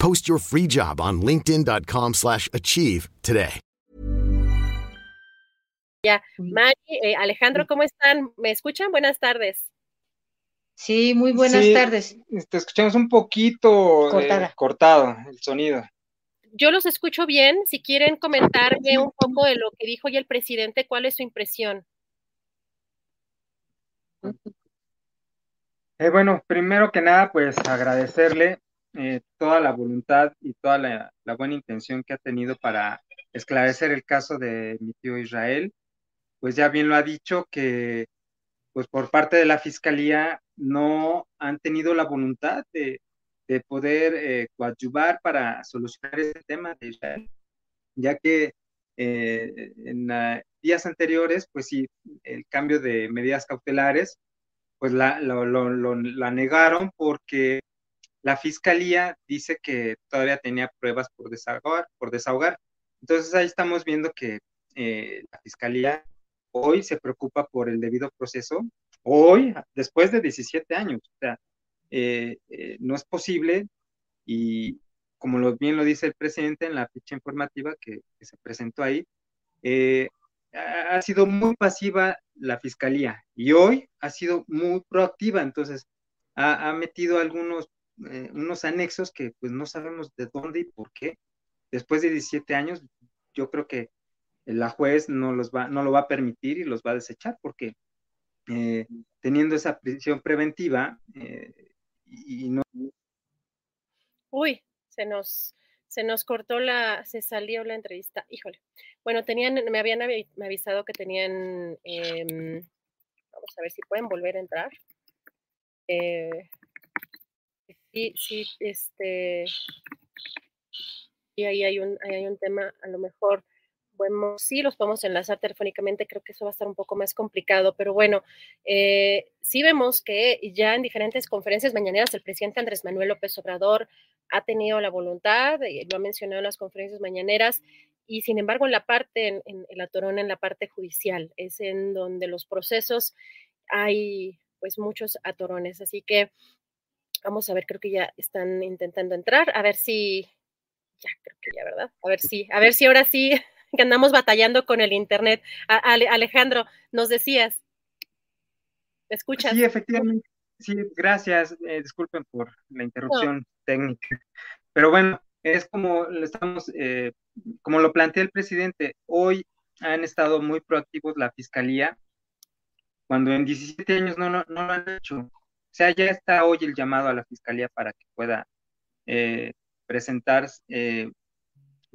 Post your free job on linkedin.com/achieve slash achieve today. Ya, Mari, eh, Alejandro, ¿cómo están? ¿Me escuchan? Buenas tardes. Sí, muy buenas Sí, tardes. Te escuchamos un poquito eh, cortado el sonido. Yo los escucho bien. Si quieren comentarme un poco de lo que dijo hoy el presidente, ¿cuál es su impresión? Eh, bueno, primero que nada, pues agradecerle eh, toda la voluntad y toda la, buena intención que ha tenido para esclarecer el caso de mi tío Israel. Pues ya bien lo ha dicho que pues por parte de la fiscalía no han tenido la voluntad de, de poder eh, coadyuvar para solucionar ese tema de Israel, ya que eh, en ah, días anteriores, pues sí, el cambio de medidas cautelares, pues la, lo- la negaron porque la fiscalía dice que todavía tenía pruebas por desahogar, por desahogar. Entonces ahí estamos viendo que eh, la fiscalía hoy se preocupa por el debido proceso, hoy, después de 17 años. O sea, eh, eh, no es posible y como lo, bien lo dice el presidente en la ficha informativa que, se presentó ahí, ha, sido muy pasiva la fiscalía y hoy ha sido muy proactiva, entonces ha metido algunos eh, unos anexos que pues no sabemos de dónde y por qué. Después de 17 años, yo creo que la juez no, los va, no lo va a permitir y los va a desechar porque eh, teniendo esa prisión preventiva eh, y, no Uy, se nos, se nos cortó la, se salió la entrevista. Híjole. Bueno, tenían, me habían avi- me avisado que tenían, em, vamos a ver si pueden volver a entrar. Eh, sí, sí, este, y ahí hay un, ahí hay un tema, a lo mejor, bueno, sí los podemos enlazar telefónicamente, creo que eso va a estar un poco más complicado, pero bueno, eh, sí vemos que ya en diferentes conferencias mañaneras el presidente Andrés Manuel López Obrador ha tenido la voluntad, eh, lo ha mencionado en las conferencias mañaneras, y sin embargo en la parte, en, en, en la en la parte judicial, es en donde los procesos hay pues muchos atorones, así que vamos a ver, creo que ya están intentando entrar, a ver si, ya creo que ya, ¿verdad? A ver si, a ver si ahora sí que andamos batallando con el internet. A, Alejandro, nos decías, ¿me escuchas? Sí, efectivamente. Sí, gracias. Eh, disculpen por la interrupción no. técnica. Pero bueno, es como lo estamos, eh, como lo plantea el presidente, hoy han estado muy proactivos la fiscalía, cuando en 17 años no, no, no lo han hecho. O sea, ya está hoy el llamado a la fiscalía para que pueda eh, presentar eh,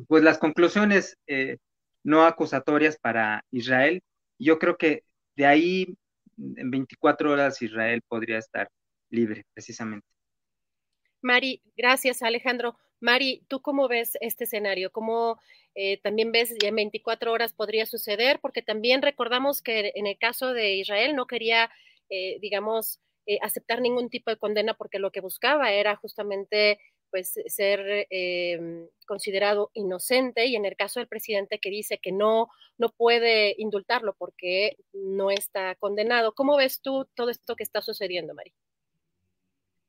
pues las conclusiones eh, no acusatorias para Israel. Yo creo que de ahí en 24 horas Israel podría estar libre, precisamente. Mari, gracias Alejandro. Mari, ¿tú cómo ves este escenario? ¿Cómo también ves ya en 24 horas podría suceder? Porque también recordamos que en el caso de Israel no quería, eh, digamos, eh, aceptar ningún tipo de condena porque lo que buscaba era justamente pues ser eh, considerado inocente y en el caso del presidente que dice que no no puede indultarlo porque no está condenado. ¿Cómo ves tú todo esto que está sucediendo, Mari?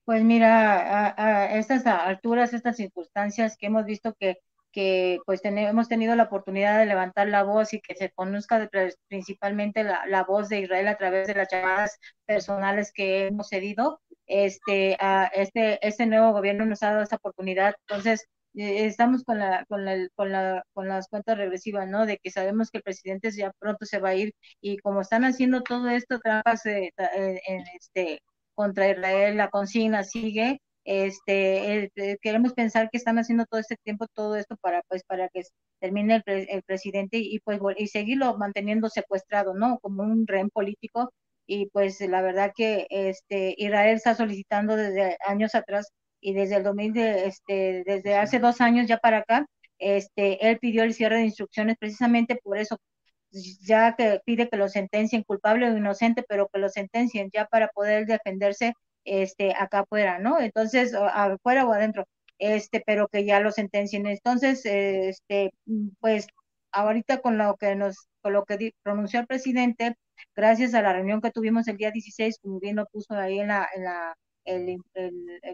Pues mira, a, a, estas alturas, estas circunstancias que hemos visto que, que pues hemos tenido la oportunidad de levantar la voz y que se conozca principalmente la, voz de Israel a través de las llamadas personales que hemos cedido. Este, a este, este nuevo gobierno nos ha dado esa oportunidad. Entonces, eh, estamos con la, con la, con la, con las cuentas regresivas, ¿no? De que sabemos que el presidente ya pronto se va a ir y como están haciendo todo esto, trampas eh, en, este, contra Israel, la consigna sigue, este, eh, queremos pensar que están haciendo todo este tiempo todo esto para, pues, para que termine el, presidente y pues y seguirlo manteniendo secuestrado, ¿no? Como un rehén político. Y pues la verdad que este Israel está solicitando desde años atrás y desde el 2000, este, desde hace dos años ya para acá, este, él pidió el cierre de instrucciones precisamente por eso, ya que pide que lo sentencien culpable o inocente, pero que lo sentencien ya para poder defenderse este, acá afuera, ¿no? Entonces, afuera o adentro, este, pero que ya lo sentencien. Entonces, este, pues, ahorita con lo que nos, con lo que pronunció el presidente, gracias a la reunión que tuvimos el día 16, como bien lo puso ahí en la, en la el,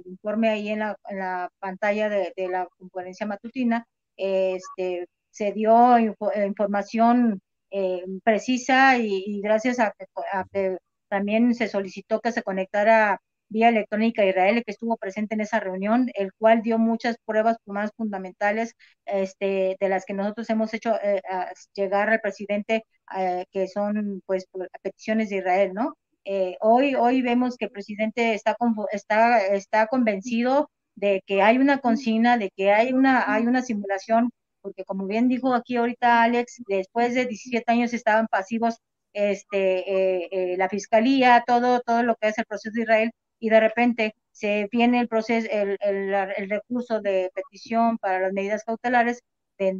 informe ahí en la, en la pantalla de, la conferencia matutina, este, se dio información eh, precisa y, gracias a que también se solicitó que se conectara vía electrónica Israel, que estuvo presente en esa reunión, el cual dio muchas pruebas más fundamentales este, de las que nosotros hemos hecho eh, llegar al presidente, eh, que son pues peticiones de Israel, ¿no? Eh, hoy, hoy vemos que el presidente está, está, está convencido de que hay una consigna, de que hay una, hay una simulación, porque como bien dijo aquí ahorita Alex, después de 17 años estaban pasivos este, la fiscalía, todo, todo lo que es el proceso de Israel, y de repente se viene el proceso, el, el, recurso de petición para las medidas cautelares,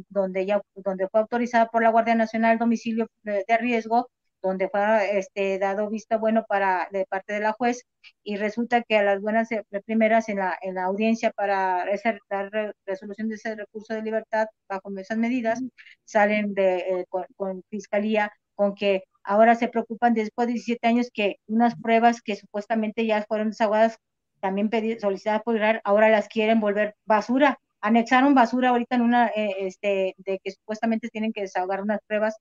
donde ya donde fue autorizada por la Guardia Nacional domicilio de, riesgo, donde fue este, dado vista bueno para de parte de la juez y resulta que a las buenas eh, primeras en la, en la audiencia para dar resolución de ese recurso de libertad bajo esas medidas salen de, eh, con, fiscalía con que ahora se preocupan después de 17 años que unas pruebas que supuestamente ya fueron desaguadas, también solicitadas por Israel, ahora las quieren volver basura. Anexaron basura ahorita en una, eh, este, de que supuestamente tienen que desahogar unas pruebas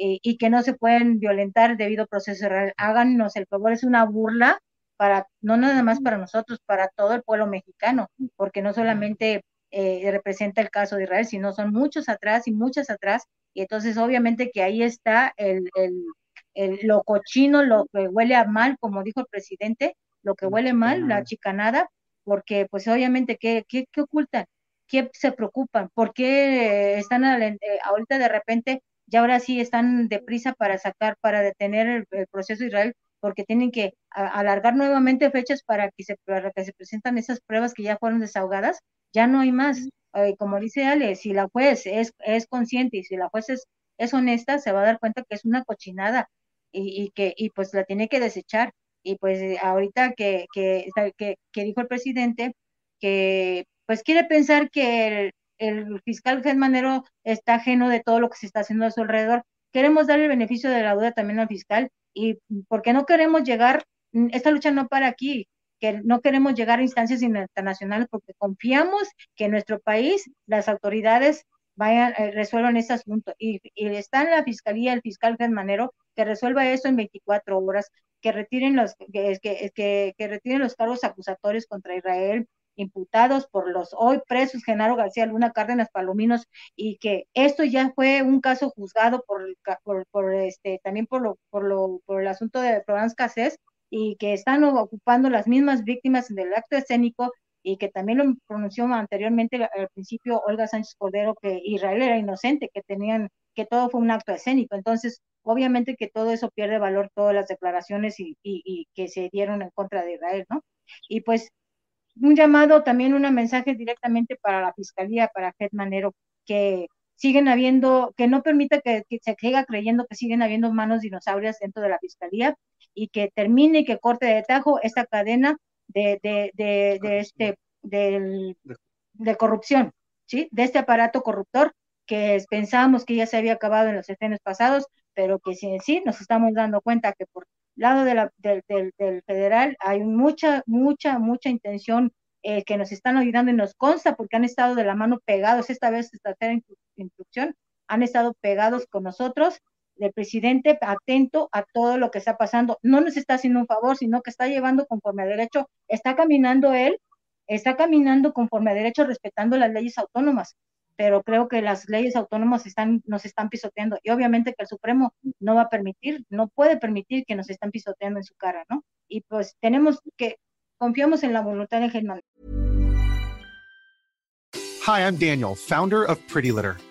y que no se pueden violentar debido al proceso real. Háganos el favor, es una burla para, no nada más para nosotros, para todo el pueblo mexicano, porque no solamente eh, representa el caso de Israel, sino son muchos atrás y muchas atrás y entonces obviamente que ahí está el, el, lo cochino, lo que huele a mal, como dijo el presidente, lo que huele mal, la chicanada, porque pues obviamente, ¿qué, qué, qué ocultan? ¿Qué se preocupan? ¿Por qué están eh, ahorita de repente, ya ahora sí están deprisa para sacar, para detener el, proceso de Israel? porque tienen que alargar nuevamente fechas para que se para que se presentan esas pruebas que ya fueron desahogadas, ya no hay más. Eh, como dice Ale, si la juez es, es consciente y si la juez es, es honesta, se va a dar cuenta que es una cochinada y, y que y pues la tiene que desechar. Y pues eh, ahorita que, que, que, dijo el presidente que pues quiere pensar que el, el fiscal Manero está ajeno de todo lo que se está haciendo a su alrededor. Queremos darle el beneficio de la duda también al fiscal y porque no queremos llegar, esta lucha no para aquí, que no queremos llegar a instancias internacionales porque confiamos que en nuestro país las autoridades vayan, eh, resuelvan ese asunto. Y, está en la fiscalía el fiscal Manero que resuelva eso en 24 horas, que retiren los, que, que, que, retiren los cargos acusatorios contra Israel, imputados por los hoy presos Genaro García Luna, Cárdenas Palominos, y que esto ya fue un caso juzgado por, por, por este, también por lo, por lo, por el asunto de Florence Cassés, y que están ocupando las mismas víctimas del acto escénico y que también lo pronunció anteriormente al principio Olga Sánchez Cordero que Israel era inocente, que tenían que todo fue un acto escénico. Entonces, obviamente que todo eso pierde valor, todas las declaraciones y, que se dieron en contra de Israel, ¿no? Y pues un llamado también, un mensaje directamente para la Fiscalía, para Fed Manero, que siguen habiendo, que no permita que, se siga creyendo que siguen habiendo manos dinosaurias dentro de la Fiscalía y que termine y que corte de tajo esta cadena de, de, de, de este, de, de corrupción, ¿sí? De este aparato corruptor que pensábamos que ya se había acabado en los escenos pasados, pero que sí, sí nos estamos dando cuenta que por lado de la, del, del, federal hay mucha, mucha, mucha intención eh, que nos están ayudando y nos consta porque han estado de la mano pegados, esta vez, esta tercera instrucción, han estado pegados con nosotros, el presidente atento a todo lo que está pasando. No nos está haciendo un favor, sino que está llevando conforme a derecho, está caminando él, está caminando conforme a derecho, respetando las leyes autónomas pero creo que las leyes autónomas están, nos están pisoteando y obviamente que el Supremo no va a permitir, no puede permitir que nos están pisoteando en su cara, ¿no? Y pues tenemos que, confiamos en la voluntad de Germán. Hi, I'm Daniel, founder of Pretty Litter.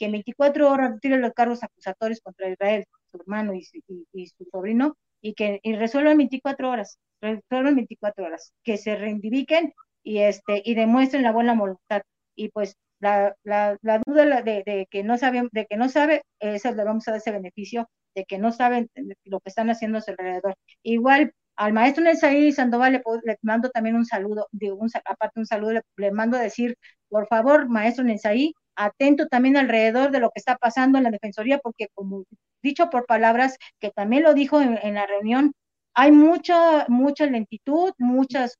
Que en 24 horas retire los cargos acusatorios contra Israel, su hermano y, y, y su sobrino, y que y resuelvan 24 horas. solo 24 horas, que se reivindiquen y, este, y demuestren la buena voluntad. Y pues la, la, la duda de, de, que no sabe, de que no sabe, esa le vamos a dar ese beneficio de que no saben lo que están haciendo a su alrededor. Igual al maestro Nelsaí Sandoval le, le, mando también un saludo, digo, un, aparte un saludo, le, le mando a decir, por favor, maestro Nelsaí, atento también alrededor de lo que está pasando en la Defensoría, porque como dicho por palabras, que también lo dijo en, la reunión, hay mucha, mucha lentitud, muchas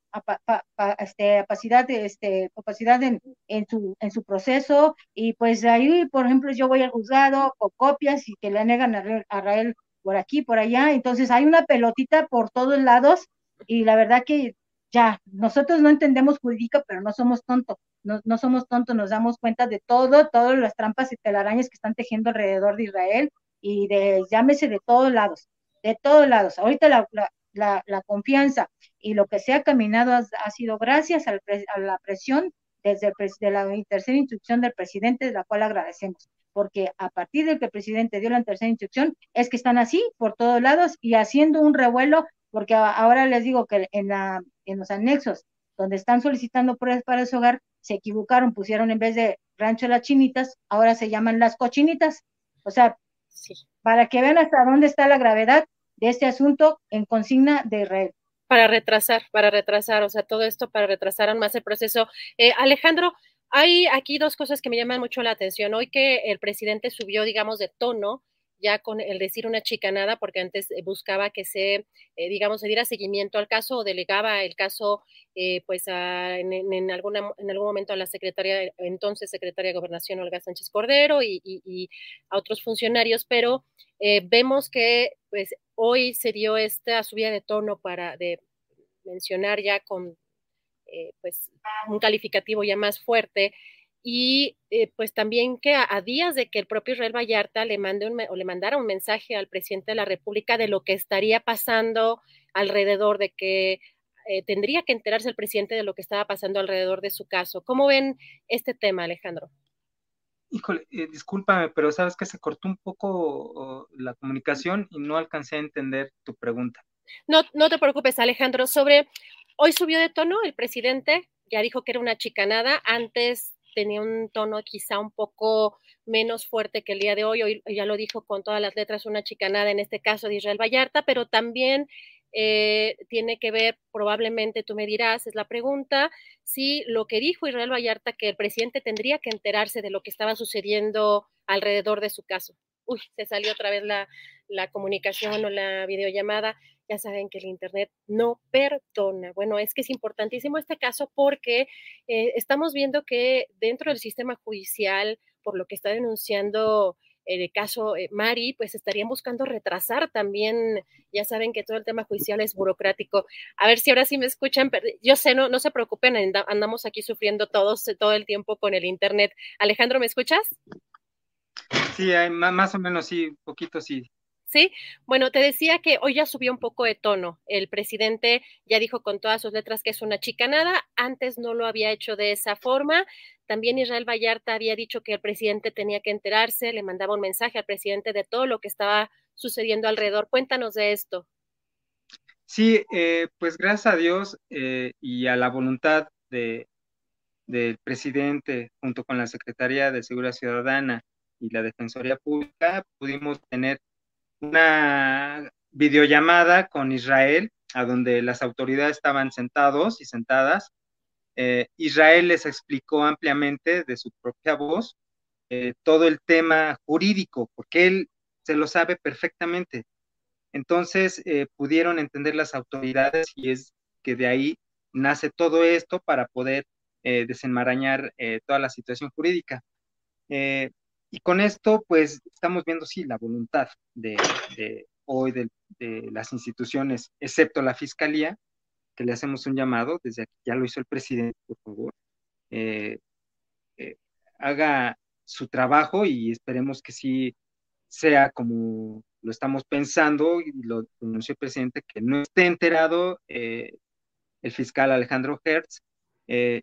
este, capacidad, este, capacidad en, en, su, en su proceso, y pues ahí, por ejemplo, yo voy al juzgado con copias y que le negan a, a Rael por aquí, por allá, entonces hay una pelotita por todos lados, y la verdad que ya, nosotros no entendemos jurídica, pero no somos tontos, no, no somos tontos, nos damos cuenta de todo, todas las trampas y telarañas que están tejiendo alrededor de Israel, y de, llámese de todos lados de todos lados. Ahorita la, la, confianza y lo que se ha caminado ha, ha sido gracias al, a la presión desde el, de la tercera instrucción del presidente, de la cual agradecemos, porque a partir de que el presidente dio la tercera instrucción, es que están así por todos lados y haciendo un revuelo, porque ahora les digo que en, la, en los anexos donde están solicitando pruebas para su hogar, se equivocaron, pusieron en vez de rancho las chinitas, ahora se llaman las cochinitas. O sea, sí para que vean hasta dónde está la gravedad de este asunto en consigna de red. Para retrasar, para retrasar, o sea, todo esto para retrasar más el proceso. Eh, Alejandro, hay aquí dos cosas que me llaman mucho la atención. Hoy que el presidente subió, digamos, de tono ya con el decir una chicanada, porque antes eh, buscaba que se, eh, digamos, se diera seguimiento al caso o delegaba el caso, eh, pues, a, en, en, alguna, en algún momento a la secretaria, entonces secretaria de Gobernación, Olga Sánchez Cordero, y, a otros funcionarios, pero eh, vemos que, pues, hoy se dio esta subida de tono para de mencionar ya con, eh, pues, un calificativo ya más fuerte y eh, pues también que a, a, días de que el propio Israel Vallarta le mande un, o le mandara un mensaje al presidente de la República de lo que estaría pasando alrededor de que eh, tendría que enterarse el presidente de lo que estaba pasando alrededor de su caso. ¿Cómo ven este tema, Alejandro? Híjole, eh, discúlpame, pero sabes que se cortó un poco oh, la comunicación y no alcancé a entender tu pregunta. No, no te preocupes, Alejandro. Sobre hoy subió de tono el presidente, ya dijo que era una chicanada. Antes tenía un tono quizá un poco menos fuerte que el día de hoy. Hoy ya lo dijo con todas las letras una chicanada, en este caso de Israel Vallarta, pero también eh, tiene que ver, probablemente tú me dirás, es la pregunta, si lo que dijo Israel Vallarta, que el presidente tendría que enterarse de lo que estaba sucediendo alrededor de su caso. Uy, se salió otra vez la, la comunicación o la videollamada ya saben que el Internet no perdona. Bueno, es que es importantísimo este caso porque eh, estamos viendo que dentro del sistema judicial, por lo que está denunciando el caso eh, Mari, pues estarían buscando retrasar también, ya saben que todo el tema judicial es burocrático. A ver si ahora sí me escuchan, yo sé, no, no se preocupen, andamos aquí sufriendo todos todo el tiempo con el Internet. Alejandro, ¿me escuchas? Sí, más o menos sí, poquito sí. Sí, bueno, te decía que hoy ya subió un poco de tono. El presidente ya dijo con todas sus letras que es una chicanada. Antes no lo había hecho de esa forma. También Israel Vallarta había dicho que el presidente tenía que enterarse, le mandaba un mensaje al presidente de todo lo que estaba sucediendo alrededor. Cuéntanos de esto. Sí, eh, pues gracias a Dios eh, y a la voluntad de, del presidente junto con la Secretaría de Seguridad Ciudadana y la Defensoría Pública pudimos tener una videollamada con Israel, a donde las autoridades estaban sentados y sentadas. Eh, Israel les explicó ampliamente de su propia voz eh, todo el tema jurídico, porque él se lo sabe perfectamente. Entonces eh, pudieron entender las autoridades y es que de ahí nace todo esto para poder desenmarañar toda la situación jurídica. Y con esto, pues, estamos viendo, sí, la voluntad de, hoy de, las instituciones, excepto la Fiscalía, que le hacemos un llamado, desde aquí ya lo hizo el presidente, por favor, eh, eh, haga su trabajo y esperemos que sí sea como lo estamos pensando y lo anunció el presidente, que no esté enterado eh, el fiscal Alejandro Hertz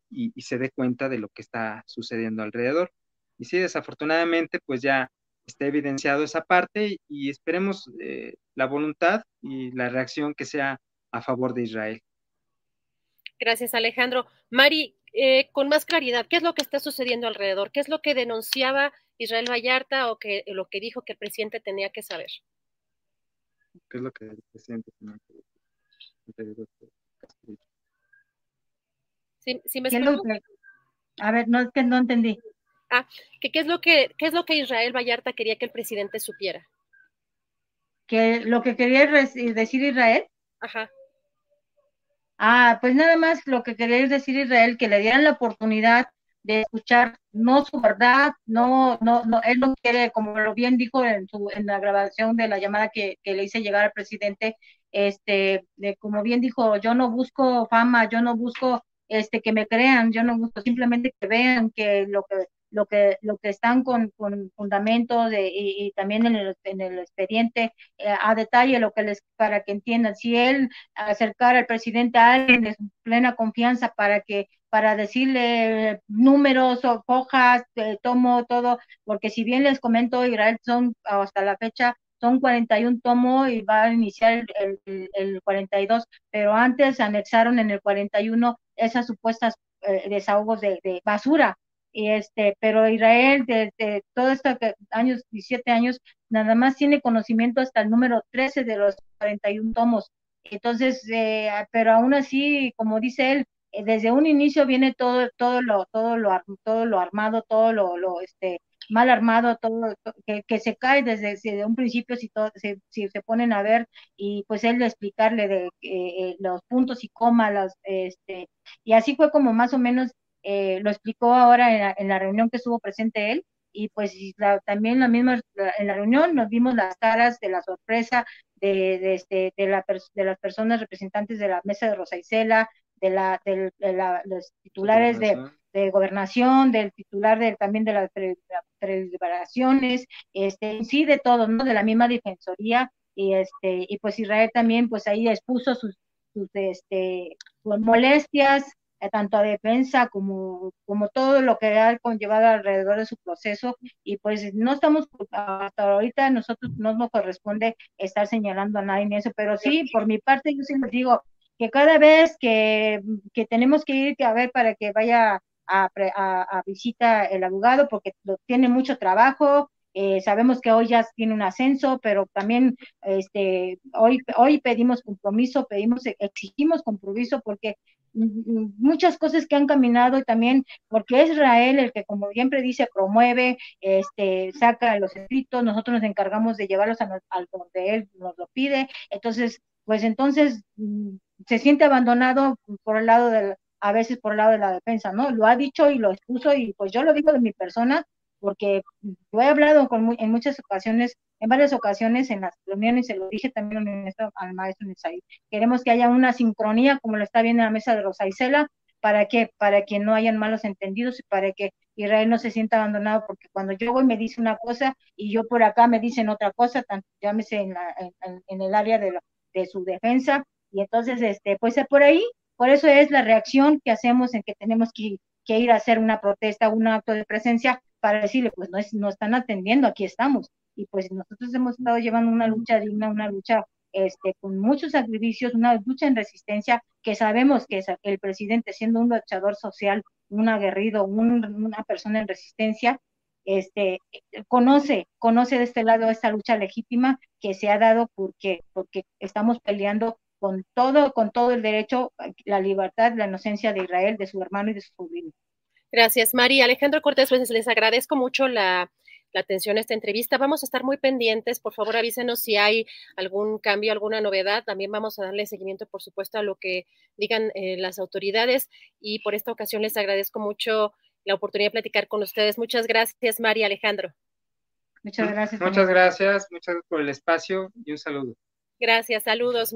y, se dé cuenta de lo que está sucediendo alrededor. Y sí, desafortunadamente, pues ya está evidenciado esa parte y esperemos eh, la voluntad y la reacción que sea a favor de Israel. Gracias, Alejandro. Mari, eh, con más claridad, ¿qué es lo que está sucediendo alrededor? ¿Qué es lo que denunciaba Israel Vallarta o que, lo que dijo que el presidente tenía que saber? ¿Qué es lo que el presidente tenía que saber? ¿Sí, me A ver, no es que no entendí. Ah, ¿qué es lo que, qué es lo que Israel Vallarta quería que el presidente supiera? Que lo que quería decir Israel. Ajá. Ah, pues nada más lo que quería decir Israel, que le dieran la oportunidad de escuchar no su verdad, no, no, no, él no quiere, como lo bien dijo en, su, en la grabación de la llamada que, que le hice llegar al presidente, este, de, como bien dijo, yo no busco fama, yo no busco este que me crean, yo no busco simplemente que vean que lo que lo que, lo que están con, con fundamento de, y, también en el, en el expediente eh, a detalle lo que les, para que entiendan, si él acercar al presidente a alguien de plena confianza para que, para decirle números o hojas, eh, tomo todo, porque si bien les comento, Israel son hasta la fecha son 41 tomos y va a iniciar el, el, el 42, pero antes anexaron en el 41 esas supuestas eh, desahogos de, de basura y este, pero Israel desde todo estos años, 17 años, nada más tiene conocimiento hasta el número 13 de los 41 tomos. Entonces, eh, pero aún así, como dice él, eh, desde un inicio viene todo, todo lo, todo lo, todo lo armado, todo lo, este, mal armado, todo que, se cae desde, un principio si, todo, si, si, se ponen a ver y pues él explicarle de eh, los puntos y comas, este, y así fue como más o menos eh, lo explicó ahora en la, reunión que estuvo presente él, y pues también la misma, en la reunión nos vimos las caras de la sorpresa de, de, este, de, la, de las personas representantes de la mesa de Rosa Isela, de, la, de, la, los titulares de, de, gobernación, del titular de, también de las deliberaciones, este, sí de todo, ¿no? De la misma defensoría, y este, y pues Israel también, pues ahí expuso sus, sus este, molestias, eh, tanto a defensa como, como todo lo que ha conllevado alrededor de su proceso. Y pues no estamos hasta ahorita nosotros no nos corresponde estar señalando a nadie en eso, pero sí, por mi parte yo sí les digo que cada vez que, que tenemos que ir a ver para que vaya a, a, a visita el abogado porque tiene mucho trabajo, eh, sabemos que hoy ya tiene un ascenso, pero también este, hoy, hoy pedimos compromiso, pedimos, exigimos compromiso porque muchas cosas que han caminado y también porque es Israel el que como siempre dice promueve, este, saca los escritos, nosotros nos encargamos de llevarlos a, donde él nos lo pide, entonces, pues entonces mm, se siente abandonado por el lado a veces por el lado de la defensa, ¿no? Lo ha dicho y lo expuso y pues yo lo digo de mi persona, porque yo he hablado con, en muchas ocasiones, en varias ocasiones en las reuniones, se lo dije también al maestro Nisaí, queremos que haya una sincronía como lo está viendo en la mesa de Rosa Isela, ¿para qué? Para que no hayan malos entendidos y para que Israel no se sienta abandonado, porque cuando yo voy me dice una cosa y yo por acá me dicen otra cosa, tanto llámese en, la, en, el área de, de su defensa, y entonces, este, pues por ahí, por eso es la reacción que hacemos en que tenemos que, que ir a hacer una protesta, un acto de presencia, para decirle, pues no, es, no están atendiendo, aquí estamos. Y pues nosotros hemos estado llevando una lucha digna, una lucha este, con muchos sacrificios, una lucha en resistencia, que sabemos que el presidente, siendo un luchador social, un aguerrido, una persona en resistencia, este, conoce, conoce de este lado esta lucha legítima que se ha dado porque, porque estamos peleando con todo, con todo el derecho, la libertad, la inocencia de Israel, de su hermano y de su sobrino. Gracias, María. Alejandro Cortés, pues les agradezco mucho la, atención a esta entrevista. Vamos a estar muy pendientes. Por favor, avísenos si hay algún cambio, alguna novedad. También vamos a darle seguimiento, por supuesto, a lo que digan eh, las autoridades. Y por esta ocasión les agradezco mucho la oportunidad de platicar con ustedes. Muchas gracias, María Alejandro. Muchas gracias. Muchas gracias, muchas gracias por el espacio y un saludo. Gracias, saludos.